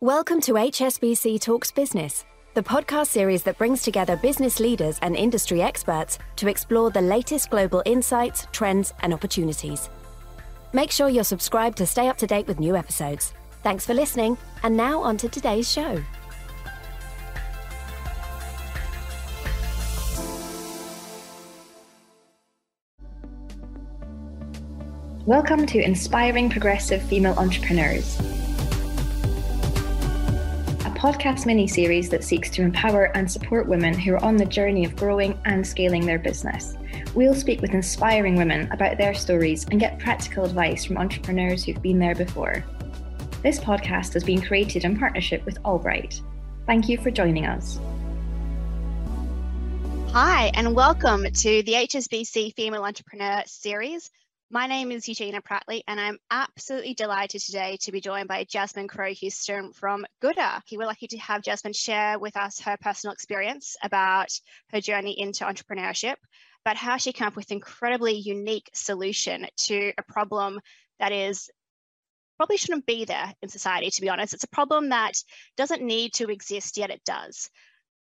Welcome to HSBC Talks Business, the podcast series that brings together business leaders and industry experts to explore the latest global insights, trends, and opportunities. Make sure you're subscribed to stay up to date with new episodes. Thanks for listening, and now on to today's show. Welcome to Inspiring Progressive Female Entrepreneurs, podcast mini series that seeks to empower and support women who are on the journey of growing and scaling their business. We'll speak with inspiring women about their stories and get practical advice from entrepreneurs who've been there before. This podcast has been created in partnership with AllBright. Thank you for joining us. Hi, and welcome to the HSBC Female Entrepreneur Series. My name is Eugenia Prattley, and I'm absolutely delighted today to be joined by Jasmine Crowe Houston from Goodr. We're lucky to have Jasmine share with us her personal experience about her journey into entrepreneurship, but how she came up with an incredibly unique solution to a problem that is probably shouldn't be there in society, to be honest. It's a problem that doesn't need to exist, yet it does.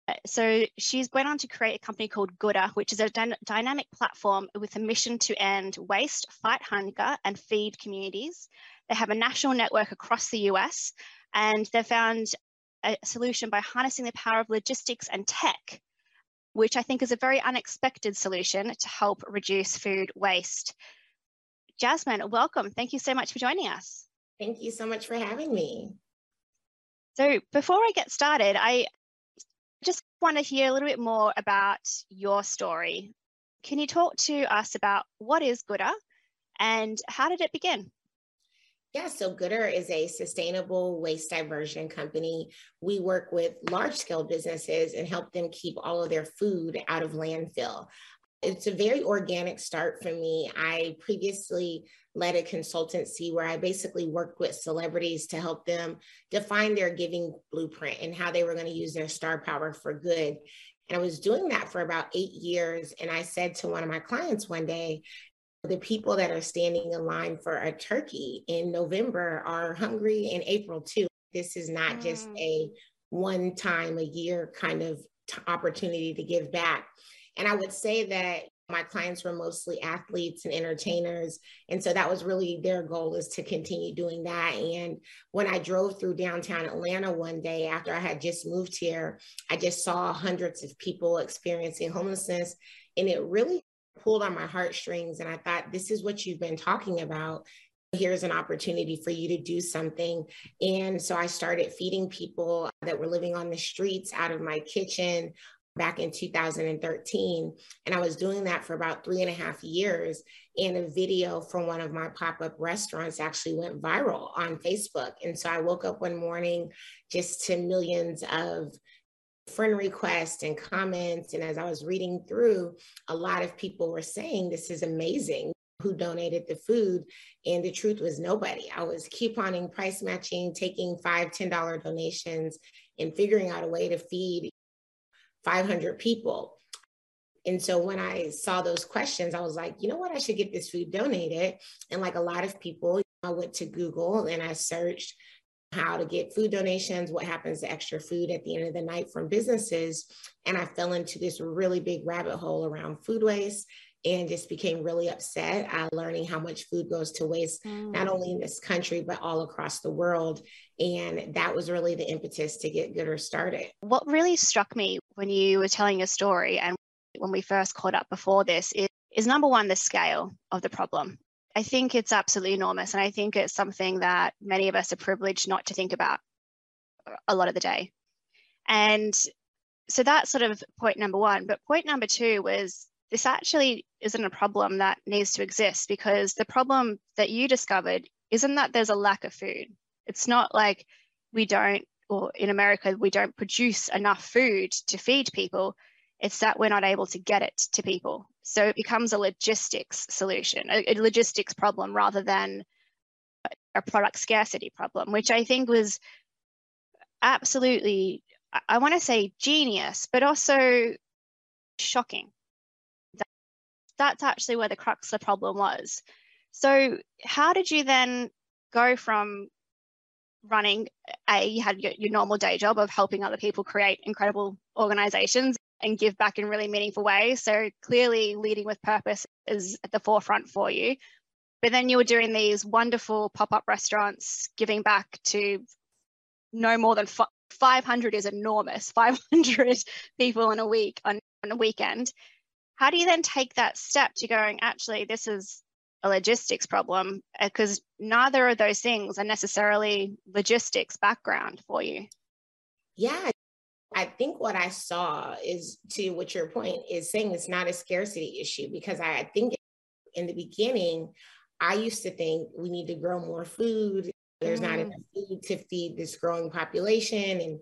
Uh, so she's went on to create a company called Goodr, which is a dy- dynamic platform with a mission to end waste, fight hunger, and feed communities. They have a national network across the US, and they found a solution by harnessing the power of logistics and tech, which I think is a very unexpected solution to help reduce food waste. Jasmine, welcome. Thank you so much for joining us. Thank you so much for having me. So, before I get started, I just want to hear a little bit more about your story. Can you talk to us about what is Goodr and how did it begin? Yeah, so Goodr is a sustainable waste diversion company. We work with large scale businesses and help them keep all of their food out of landfill. It's a very organic start for me. I previously led a consultancy where I basically worked with celebrities to help them define their giving blueprint and how they were going to use their star power for good. And I was doing that for about eight years. And I said to one of my clients one day, the people that are standing in line for a turkey in November are hungry in April too. This is not mm. just a one time a year kind of opportunity to give back. And I would say that my clients were mostly athletes and entertainers. And so that was really their goal is to continue doing that. And when I drove through downtown Atlanta one day after I had just moved here, I just saw hundreds of people experiencing homelessness. And it really pulled on my heartstrings. And I thought, this is what you've been talking about. Here's an opportunity for you to do something. And so I started feeding people that were living on the streets out of my kitchen back in 2013. And I was doing that for about three and a half years. And a video from one of my pop up restaurants actually went viral on Facebook. And so I woke up one morning just to millions of friend requests and comments. And as I was reading through, a lot of people were saying, This is amazing. Who donated the food? And the truth was nobody. I was couponing, price matching, taking five, $10 donations, and figuring out a way to feed 500 people. And so when I saw those questions, I was like, you know what? I should get this food donated. And like a lot of people, I went to Google and I searched how to get food donations, what happens to extra food at the end of the night from businesses. And I fell into this really big rabbit hole around food waste and just became really upset uh, learning how much food goes to waste, mm. not only in this country, but all across the world. And that was really the impetus to get Goodr started. What really struck me when you were telling your story and when we first caught up before this is, is number one, the scale of the problem. I think it's absolutely enormous. And I think it's something that many of us are privileged not to think about a lot of the day. And so that's sort of point number one. But point number two was this actually isn't a problem that needs to exist because the problem that you discovered isn't that there's a lack of food. It's not like we don't, or in America, we don't produce enough food to feed people. It's that we're not able to get it to people. So it becomes a logistics solution, a, a logistics problem rather than a product scarcity problem, which I think was absolutely, I want to say genius, but also shocking that's actually where the crux of the problem was. So, how did you then go from running a you had your, your normal day job of helping other people create incredible organizations and give back in really meaningful ways. So clearly leading with purpose is at the forefront for you. But then you were doing these wonderful pop-up restaurants, giving back to no more than 500 is enormous, 500 people in a week on, on a weekend. How do you then take that step to going, actually, this is a logistics problem? Because uh, neither of those things are necessarily logistics background for you. Yeah, I think what I saw is to what your point is saying it's not a scarcity issue because I think in the beginning, I used to think we need to grow more food. There's mm. not enough food to feed this growing population. And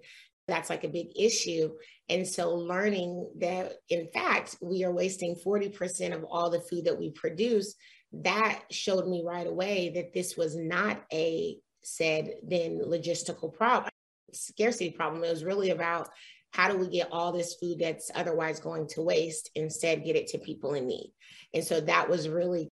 that's like a big issue. And so learning that in fact, we are wasting 40% of all the food that we produce, that showed me right away that this was not a said then logistical problem scarcity problem. It was really about how do we get all this food that's otherwise going to waste, instead get it to people in need. And so that was really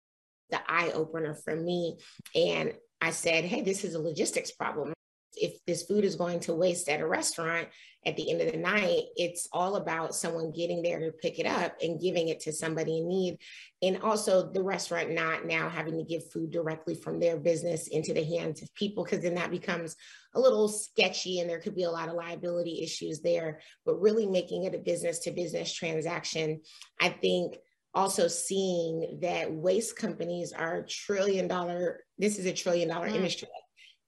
the eye opener for me. And I said, hey, this is a logistics problem if this food is going to waste at a restaurant at the end of the night, it's all about someone getting there to pick it up and giving it to somebody in need. And also the restaurant not now having to give food directly from their business into the hands of people, because then that becomes a little sketchy and there could be a lot of liability issues there. But really making it a business to business transaction, I think also seeing that waste companies are trillion dollar this is a trillion dollar mm. industry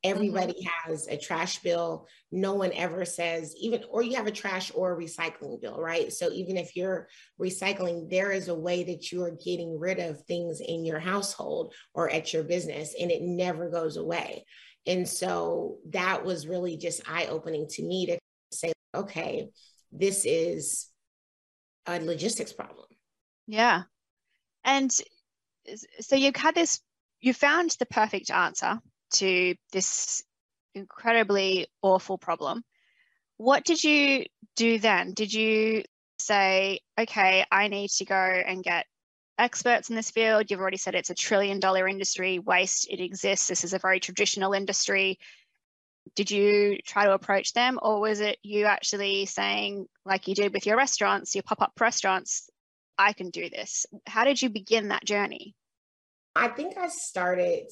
Everybody mm-hmm. has a trash bill. No one ever says, even, or you have a trash or a recycling bill, right? So even if you're recycling, there is a way that you are getting rid of things in your household or at your business, and it never goes away. And so that was really just eye opening to me to say, okay, this is a logistics problem. Yeah. And so you had this, you found the perfect answer to this incredibly awful problem. What did you do then? Did you say, okay, I need to go and get experts in this field? You've already said it's a trillion dollar industry, waste, it exists. This is a very traditional industry. Did you try to approach them, or was it you actually saying, like you did with your restaurants, your pop up restaurants, I can do this? How did you begin that journey? I think I started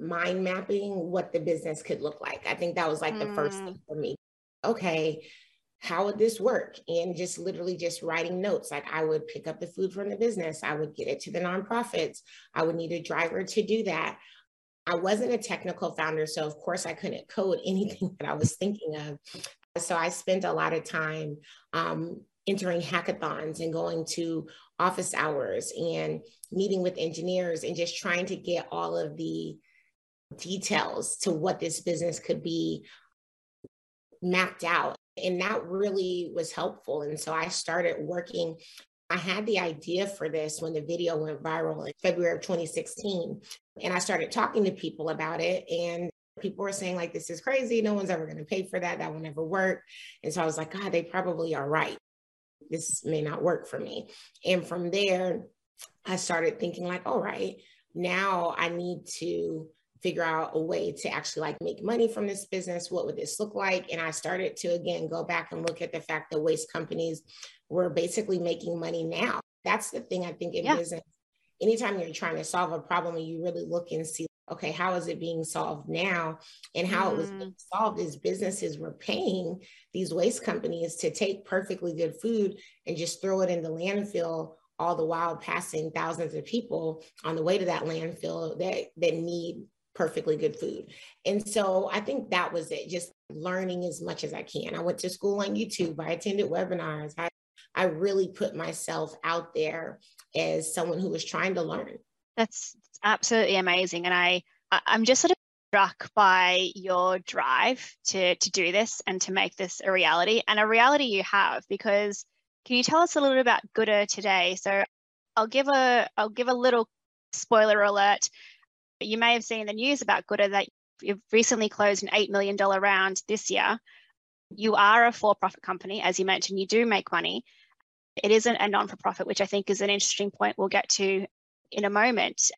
mind mapping what the business could look like. I think that was like mm. the first thing mm. for me. Okay, how would this work? And just literally just writing notes. Like I would pick up the food from the business, I would get it to the nonprofits, I would need a driver to do that. I wasn't a technical founder, so of course I couldn't code anything that I was thinking of. So I spent a lot of time um, entering hackathons and going to office hours and meeting with engineers and just trying to get all of the details to what this business could be mapped out. And that really was helpful. And so I started working. I had the idea for this when the video went viral in February of 2016. And I started talking to people about it. And people were saying, like, this is crazy. No one's ever going to pay for that. That will never work. And so I was like, God, they probably are right. This may not work for me. And from there, I started thinking, like, all right, now I need to figure out a way to actually like make money from this business. What would this look like? And I started to again go back and look at the fact that waste companies were basically making money now. That's the thing I think in yeah. business. Anytime you're trying to solve a problem and you really look and see, okay, how is it being solved now? And how mm. it was being mm. solved is businesses were paying these waste companies to take perfectly good food and just throw it in the landfill all the while passing thousands of people on the way to that landfill that that need perfectly good food. And so I think that was it, just learning as much as I can. I went to school on YouTube, I attended webinars. I, I really put myself out there as someone who was trying to learn. That's absolutely amazing. And I, I'm just sort of struck by your drive to, to do this and to make this a reality and a reality you have because can you tell us a little bit about Goodr today? So I'll give a I'll give a little spoiler alert. You may have seen the news about Goodr that you've recently closed an $8 million round this year. You are a for profit company, as you mentioned, you do make money. It isn't a non for profit, which I think is an interesting point we'll get to in a moment.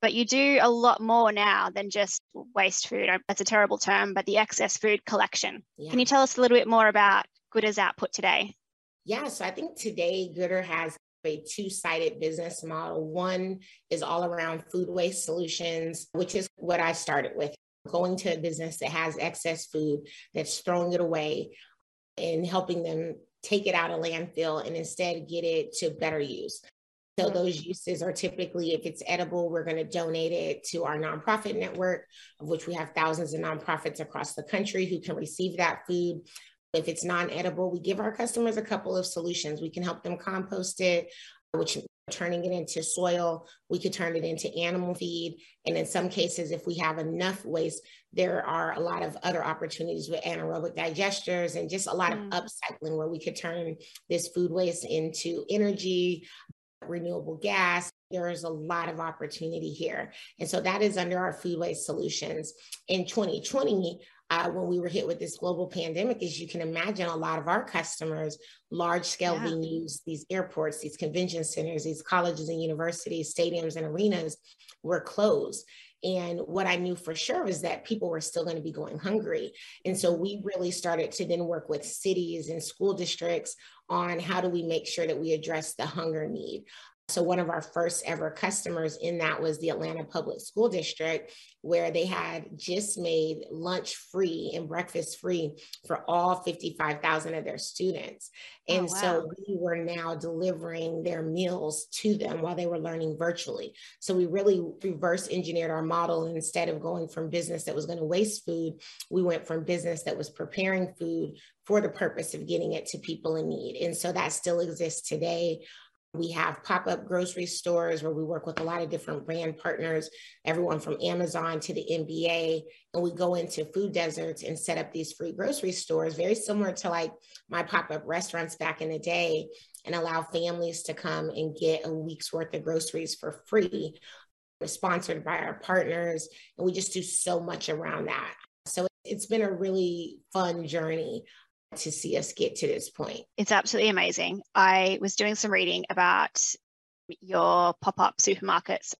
but you do a lot more now than just waste food. That's a terrible term, but the excess food collection. Yeah. Can you tell us a little bit more about Goodr's output today? Yeah, so I think today Goodr has a two sided business model. One is all around food waste solutions, which is what I started with going to a business that has excess food, that's throwing it away, and helping them take it out of landfill and instead get it to better use. So mm-hmm. those uses are typically, if it's edible, we're going to donate it to our nonprofit network, of which we have thousands of nonprofits across the country who can receive that food. If it's non-edible, we give our customers a couple of solutions. We can help them compost it, which turning it into soil, we could turn it into animal feed. And in some cases, if we have enough waste, there are a lot of other opportunities with anaerobic digesters and just a lot mm. of upcycling where we could turn this food waste into energy, renewable gas. There is a lot of opportunity here. And so that is under our food waste solutions. In 2020, uh, when we were hit with this global pandemic, as you can imagine, a lot of our customers, large scale yeah. venues, these airports, these convention centers, these colleges and universities, stadiums and arenas were closed. And what I knew for sure was that people were still going to be going hungry. And so we really started to then work with cities and school districts on how do we make sure that we address the hunger need. So, one of our first ever customers in that was the Atlanta Public School District, where they had just made lunch free and breakfast free for all 55,000 of their students. Oh, and oh, wow. so we were now delivering their meals to them while they were learning virtually. So, we really reverse engineered our model. And instead of going from business that was going to waste food, we went from business that was preparing food for the purpose of getting it to people in need. And so that still exists today. We have pop up grocery stores where we work with a lot of different brand partners, everyone from Amazon to the NBA. And we go into food deserts and set up these free grocery stores, very similar to like my pop up restaurants back in the day, and allow families to come and get a week's worth of groceries for free. We're sponsored by our partners, and we just do so much around that. So it's been a really fun journey to see us get to this point. It's absolutely amazing. I was doing some reading about your pop up supermarkets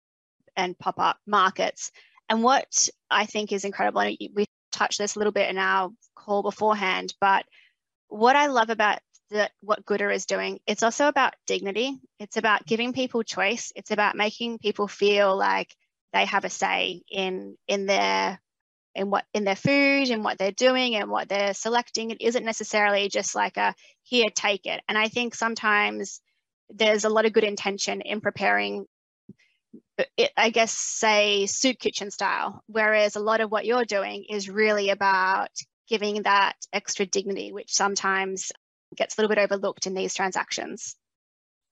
and pop up markets. And what I think is incredible, and we touched this a little bit in our call beforehand, but what I love about what Goodr is doing, it's also about dignity. It's about giving people choice. It's about making people feel like they have a say in in their in what in their food and what they're doing and what they're selecting it isn't necessarily just like a here take it. And i think sometimes there's a lot of good intention in preparing uh, it, i guess say soup kitchen style whereas a lot of what you're doing is really about giving that extra dignity which sometimes gets a little bit overlooked in these transactions.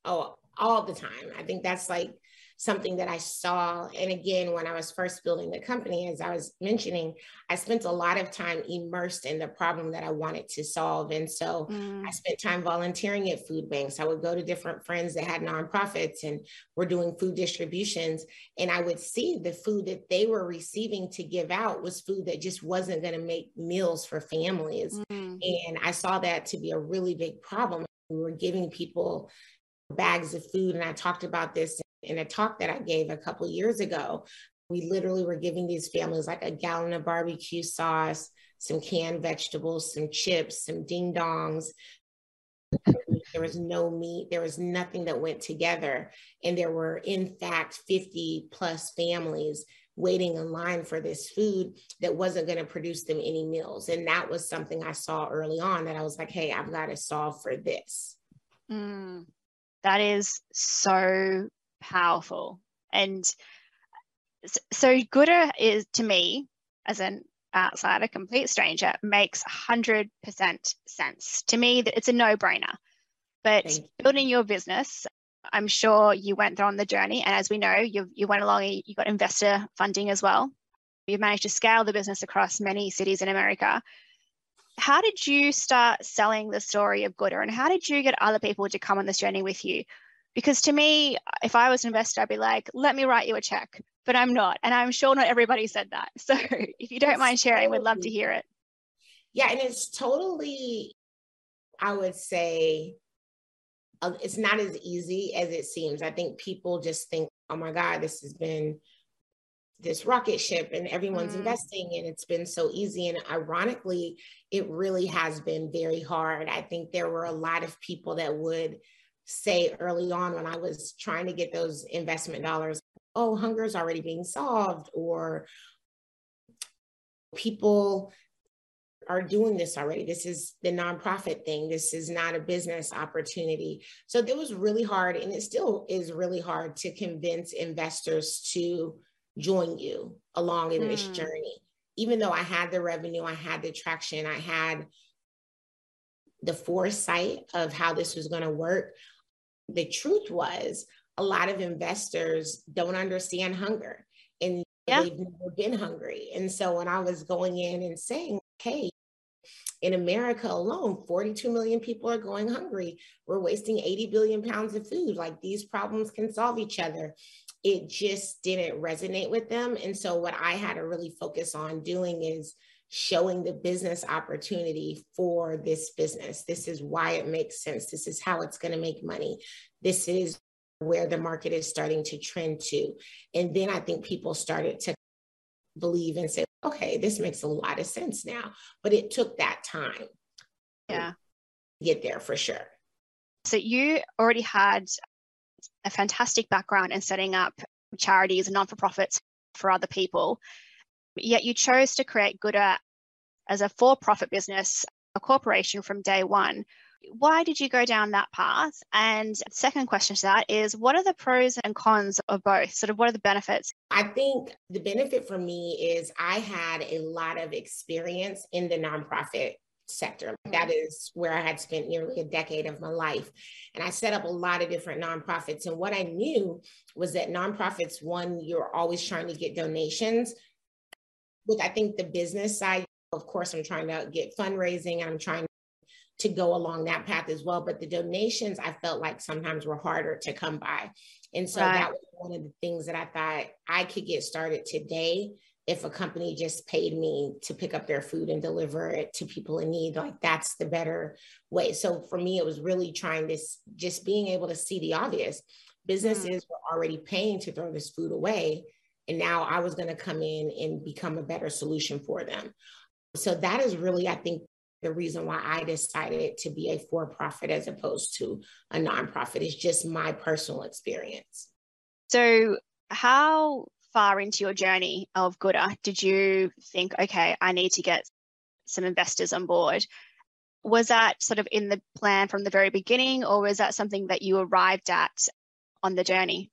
Oh all the time. I think that's like something that I saw. And again, when I was first building the company, as I was mentioning, I spent a lot of time immersed in the problem that I wanted to solve. And so mm. I spent time volunteering at food banks. I would go to different friends that had nonprofits and were doing food distributions. And I would see the food that they were receiving to give out was food that just wasn't going to make meals for families. Mm. And I saw that to be a really big problem. We were giving people bags of food. And I talked about this in a talk that I gave a couple years ago. We literally were giving these families like a gallon of barbecue sauce, some canned vegetables, some chips, some ding dongs. There was no meat, there was nothing that went together. And there were, in fact, 50 plus families waiting in line for this food that wasn't going to produce them any meals. And that was something I saw early on that I was like, hey, I've got to solve for this. Mm, that is so powerful. And so Goodr is to me, as an outsider, complete stranger, makes 100% sense. To me, it's a no brainer. But you. building your business, I'm sure you went through on the journey. And as we know, you, you went along, you got investor funding as well. You've managed to scale the business across many cities in America. How did you start selling the story of Goodr and how did you get other people to come on this journey with you? Because to me, if I was an investor, I'd be like, let me write you a check, but I'm not. And I'm sure not everybody said that. So if you don't mind sharing, we'd love to hear it. Yeah. And it's totally, I would say, uh, it's not as easy as it seems. I think people just think, oh my God, this has been this rocket ship and everyone's mm. investing and it's been so easy and ironically it really has been very hard i think there were a lot of people that would say early on when i was trying to get those investment dollars oh hunger is already being solved or people are doing this already. This is the nonprofit thing. This is not a business opportunity. So it was really hard, and it still is really hard to convince investors to join you along in mm. this hmm. journey. Even though I had the revenue, I had the traction, I had the foresight of how this was going to work. The truth was, a lot of investors don't understand hunger and yeah. they've never been hungry. And so when I was going in and saying, hey, in America alone, 42 million people are going hungry. We're wasting 80 billion pounds of food. Like these problems can solve each other. It just didn't resonate with them. And so, what I had to really focus on doing is showing the business opportunity for this business. This is why it makes sense. This is how it's going to make money. This is where the market is starting to trend to. And then I think people started to believe and say, okay, this makes a lot of sense now. But it took that time. Yeah. get there for sure. So you already had a fantastic background in setting up charities and non for profits for other people. Yet you chose to create Goodr as a for profit business, a corporation from day one. Why did you go down that path? And second question to that is what are the pros and cons of both? Sort of what are the benefits? I think the benefit for me is I had a lot of experience in the nonprofit sector. That mm-hmm. where I had spent nearly a decade of my life. And I set up a lot of different nonprofits. And what I knew was that nonprofits, one, you're always trying to get donations. With I think the business side, of course, I'm trying to get fundraising and I'm trying to go along that path as well. But the donations I felt like sometimes were harder to come by. And so right. that was one of the things that I thought I could get started today if a company just paid me to pick up their food and deliver it to people in need like that's the better way so for me it was really trying this just being able to see the obvious businesses mm. were already paying to throw this food away and now i was going to come in and become a better solution for them so that is really i think the reason why I decided to be a for profit as opposed to a nonprofit is just my personal experience. So, how far into your journey of Goodr did you think, okay, I need to get some investors on board? Was that sort of in the plan from the very beginning, or was that something that you arrived at on the journey?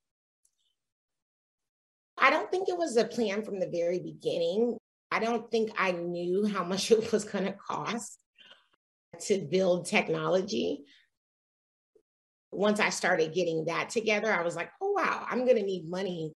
I don't think it was a plan from the very beginning. I don't think I knew how much it was going to cost to build technology. Once I started getting that together, I was like, oh, wow, I'm going to need money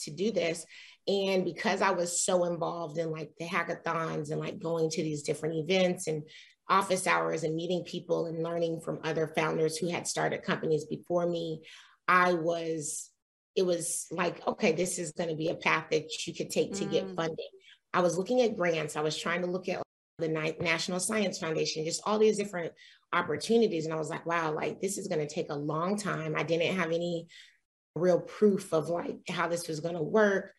to do this. And because I was so involved in like the hackathons and like going to these different events and office hours and meeting people and learning from other founders who had started companies before me, I was, it was like, okay, this is going to be a path that you could take to mm. get funding. I was looking at grants. I was trying to look at the National Science Foundation, just all these different opportunities. And I was like, wow, like this is going to take a long time. I didn't have any real proof of like how this was going to work.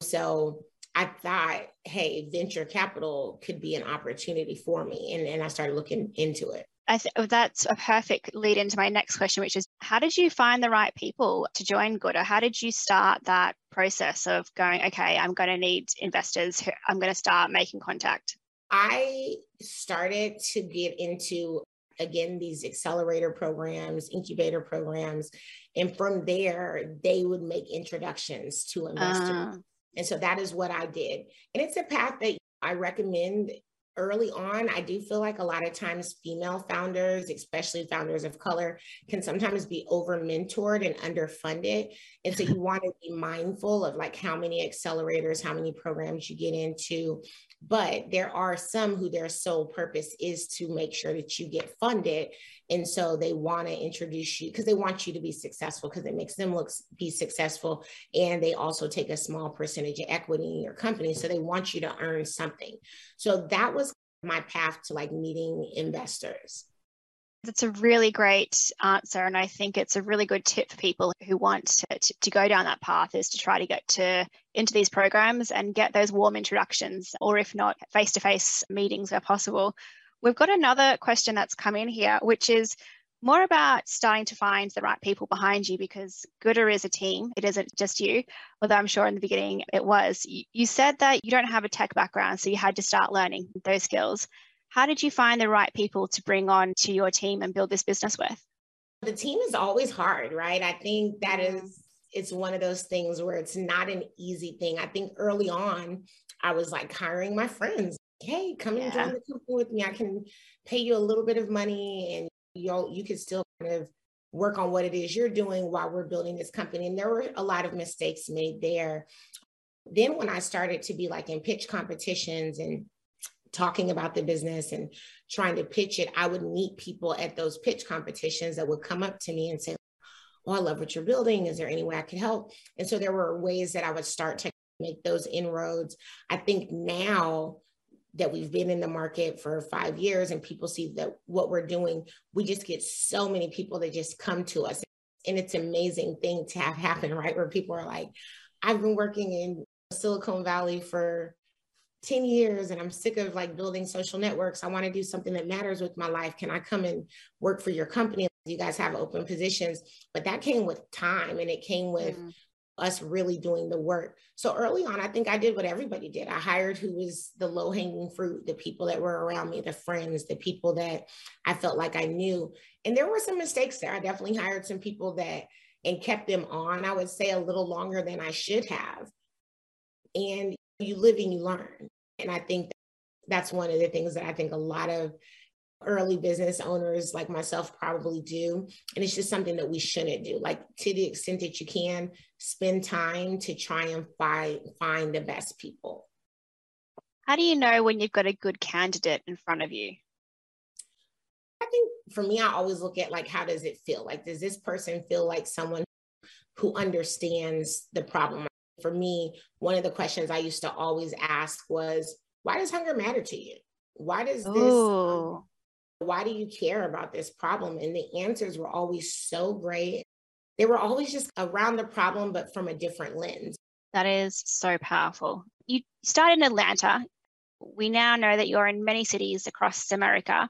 So I thought, hey, venture capital could be an opportunity for me. And, and I started looking into it. I th- oh, that's a perfect lead into my next question, which is how did you find the right people to join Goodr? How did you start that process of going, okay, I'm going to need investors, I'm going to start making contact? I started to get into again these accelerator programs incubator programs and from there they would make introductions to investors uh. and so that is what i did and it's a path that i recommend early on, I do feel like a lot of times female founders, especially founders of color, can sometimes be over mentored and underfunded. And so you want to be mindful of like how many accelerators, how many programs you get into. But there are some who their sole purpose is to make sure that you get funded. And so they want to introduce you because they want you to be successful because it makes them look be successful. And they also take a small percentage of equity in your company. So they want you to earn something. So that was my path to like meeting investors. That's a really great answer. And I think it's a really good tip for people who want to, to, go down that path is to try to get to into these programs and get those warm introductions, or if not, face to face meetings where possible. We've got another question that's come in here, which is more about starting to find the right people behind you because Goodr is a team. It isn't just you, although I'm sure in the beginning it was. You said that you don't have a tech background, so you had to start learning those skills. How did you find the right people to bring on to your team and build this business with? The team is always hard, right? I think that is it's one of those things where it's not an easy thing. I think early on, I was like hiring my friends. Hey, come and join the company with me. I can pay you a little bit of money and you'll you can still kind of work on what it is you're doing while we're building this company. And there were a lot of mistakes made there. Then when I started to be like in pitch competitions and talking about the business and trying to pitch it, I would meet people at those pitch competitions that would come up to me and say, Oh, I love what you're building. Is there any way I could help? And so there were ways that I would start to make those inroads. I think now that we've been in the market for five years and people see that what we're doing, we just get so many people that just come to us. And it's an amazing thing to have happen, right? Where people are like, I've been working in Silicon Valley for 10 years and I'm sick of like building social networks. I want to do something that matters with my life. Can I come and work for your company? You guys have open positions, but that came with time and it came with mm. us really doing the work. So early on, I think I did what everybody did. I hired who was the low hanging fruit, the people that were around me, the friends, the people that I felt like I knew. And there were some mistakes there. I definitely hired some people that and kept them on, I would say a little longer than I should have. And you live and you learn. And I think that's one of the things that I think a lot of early business owners like myself probably do. And it's just something that we shouldn't do. Like to the extent that you can spend time to try and find find the best people. How do you know when you've got a good candidate in front of you? I think for me, I always look at like how does it feel? Like, does this person feel like someone who understands the problem for me, one of the questions I used to always ask was, why does hunger matter to you? Why does this, um, why do you care about this problem? And the answers were always so great. They were always just around the problem, but from a different lens. That is so powerful. You started in Atlanta. We now know that you're in many cities across America.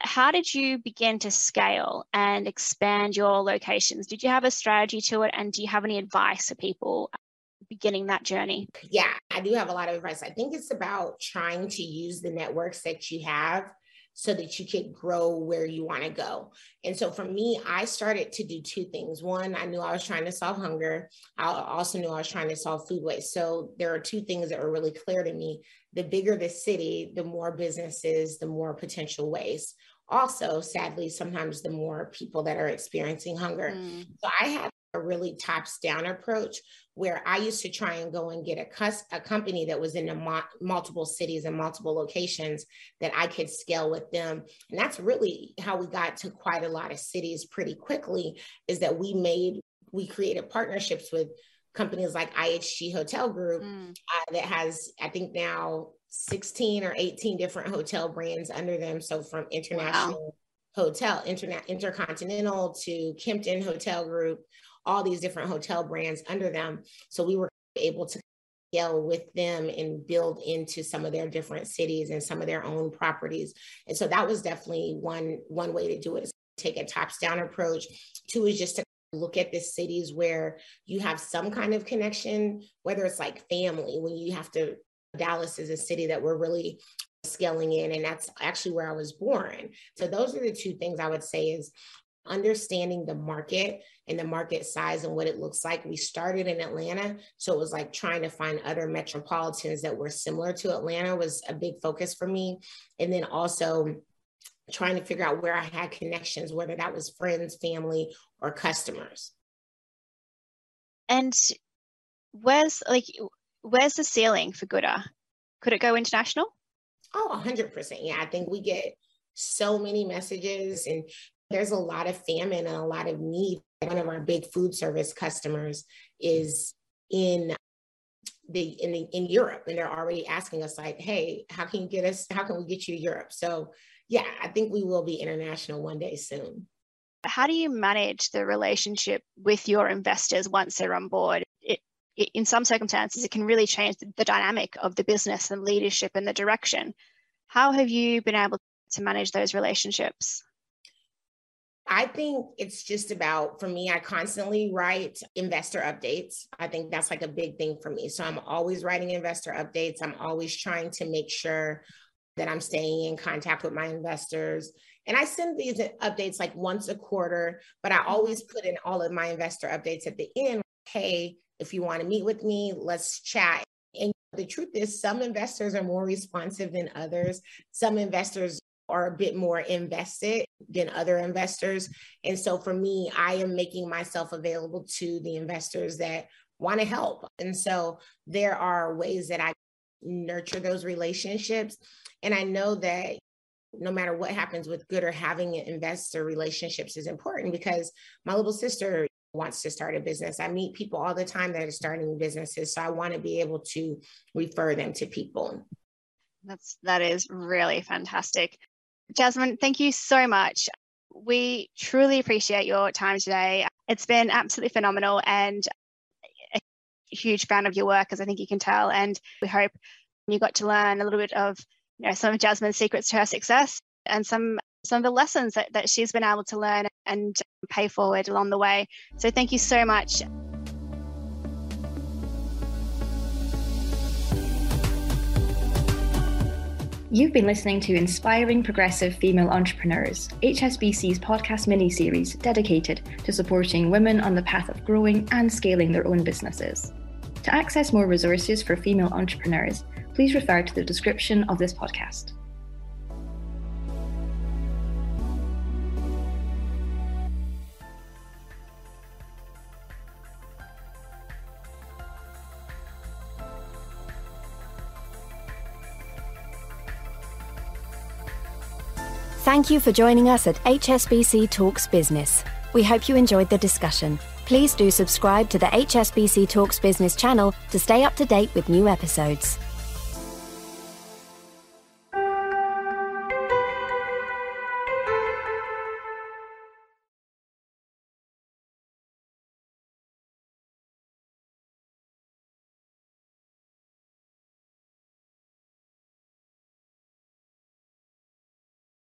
How did you begin to scale and expand your locations? Did you have a strategy to it? And do you have any advice for people beginning that journey? Yeah, I do have a lot of advice. I think it's about trying to use the networks that you have so that you can grow where you want to go. And so for me, I started to do two things. One, I knew I was trying to solve hunger. I also knew I was trying to solve food waste. So there are two things that were really clear to me. The bigger the city, the more businesses, the more potential waste. Also, sadly, sometimes the more people that are experiencing hunger. Mm. So I had a really tops down approach where I used to try and go and get a, cus- a company that was in mo- multiple cities and multiple locations that I could scale with them. And that's really how we got to quite a lot of cities pretty quickly is that we made, we created partnerships with companies like IHG Hotel Group mm. uh, that has, I think now 16 or 18 different hotel brands under them. So from international wow. hotel, internet, intercontinental to Kimpton Hotel Group, all these different hotel brands under them. So we were able to scale with them and build into some of their different cities and some of their own properties. And so that was definitely one one way to do it is take a tops down approach. Two is just to look at the cities where you have some kind of connection, whether it's like family, when you have to Dallas is a city that we're really scaling in and that's actually where I was born. So those are the two things I would say is understanding the market and the market size and what it looks like. We started in Atlanta, so it was like trying to find other metropolitans that were similar to Atlanta was a big focus for me. And then also trying to figure out where I had connections, whether that was friends, family, or customers. And where's like where's the ceiling for Goodr? Could it go international? Oh, 100%. Yeah, I think we get so many messages and there's a lot of famine and a lot of need. One of our big food service customers is in the in the, in Europe, and they're already asking us like, "Hey, how can you get us? How can we get you to Europe?" So, yeah, I think we will be international one day soon. How do you manage the relationship with your investors once they're on board? It, it, in some circumstances, it can really change the, the dynamic of the business and leadership and the direction. How have you been able to manage those relationships? I think it's just about, for me, I constantly write investor updates. I think that's like a big thing for me. So I'm always writing investor updates. I'm always trying to make sure that I'm staying in contact with my investors. And I send these updates like once a quarter, but I mm-hmm. always put in all of my investor updates at the end. Hey, if you want to meet with me, let's chat. And the truth is, some investors are more responsive than others. Some investors are a bit more invested than other investors. And so for me, I am making myself available to the investors that want to help. And so there are ways that I nurture those relationships. And I know that no matter what happens with Goodr having investor relationships is important because my little sister wants to start a business. I meet people all the time that are starting businesses. So I want to be able to refer them to people. That's that is really fantastic. Jasmine, thank you so much. We truly appreciate your time today. It's been absolutely phenomenal and a huge fan of your work, as I think you can tell. And we hope you got to learn a little bit of you know, some of Jasmine's secrets to her success and some some of the lessons that, that she's been able to learn and pay forward along the way. So thank you so much. You've been listening to Inspiring Progressive Female Entrepreneurs, HSBC's podcast mini series dedicated to supporting women on the path of growing and scaling their own businesses. To access more resources for female entrepreneurs, please refer to the description of this podcast. Thank you for joining us at HSBC Talks Business. We hope you enjoyed the discussion. Please do subscribe to the HSBC Talks Business channel to stay up to date with new episodes.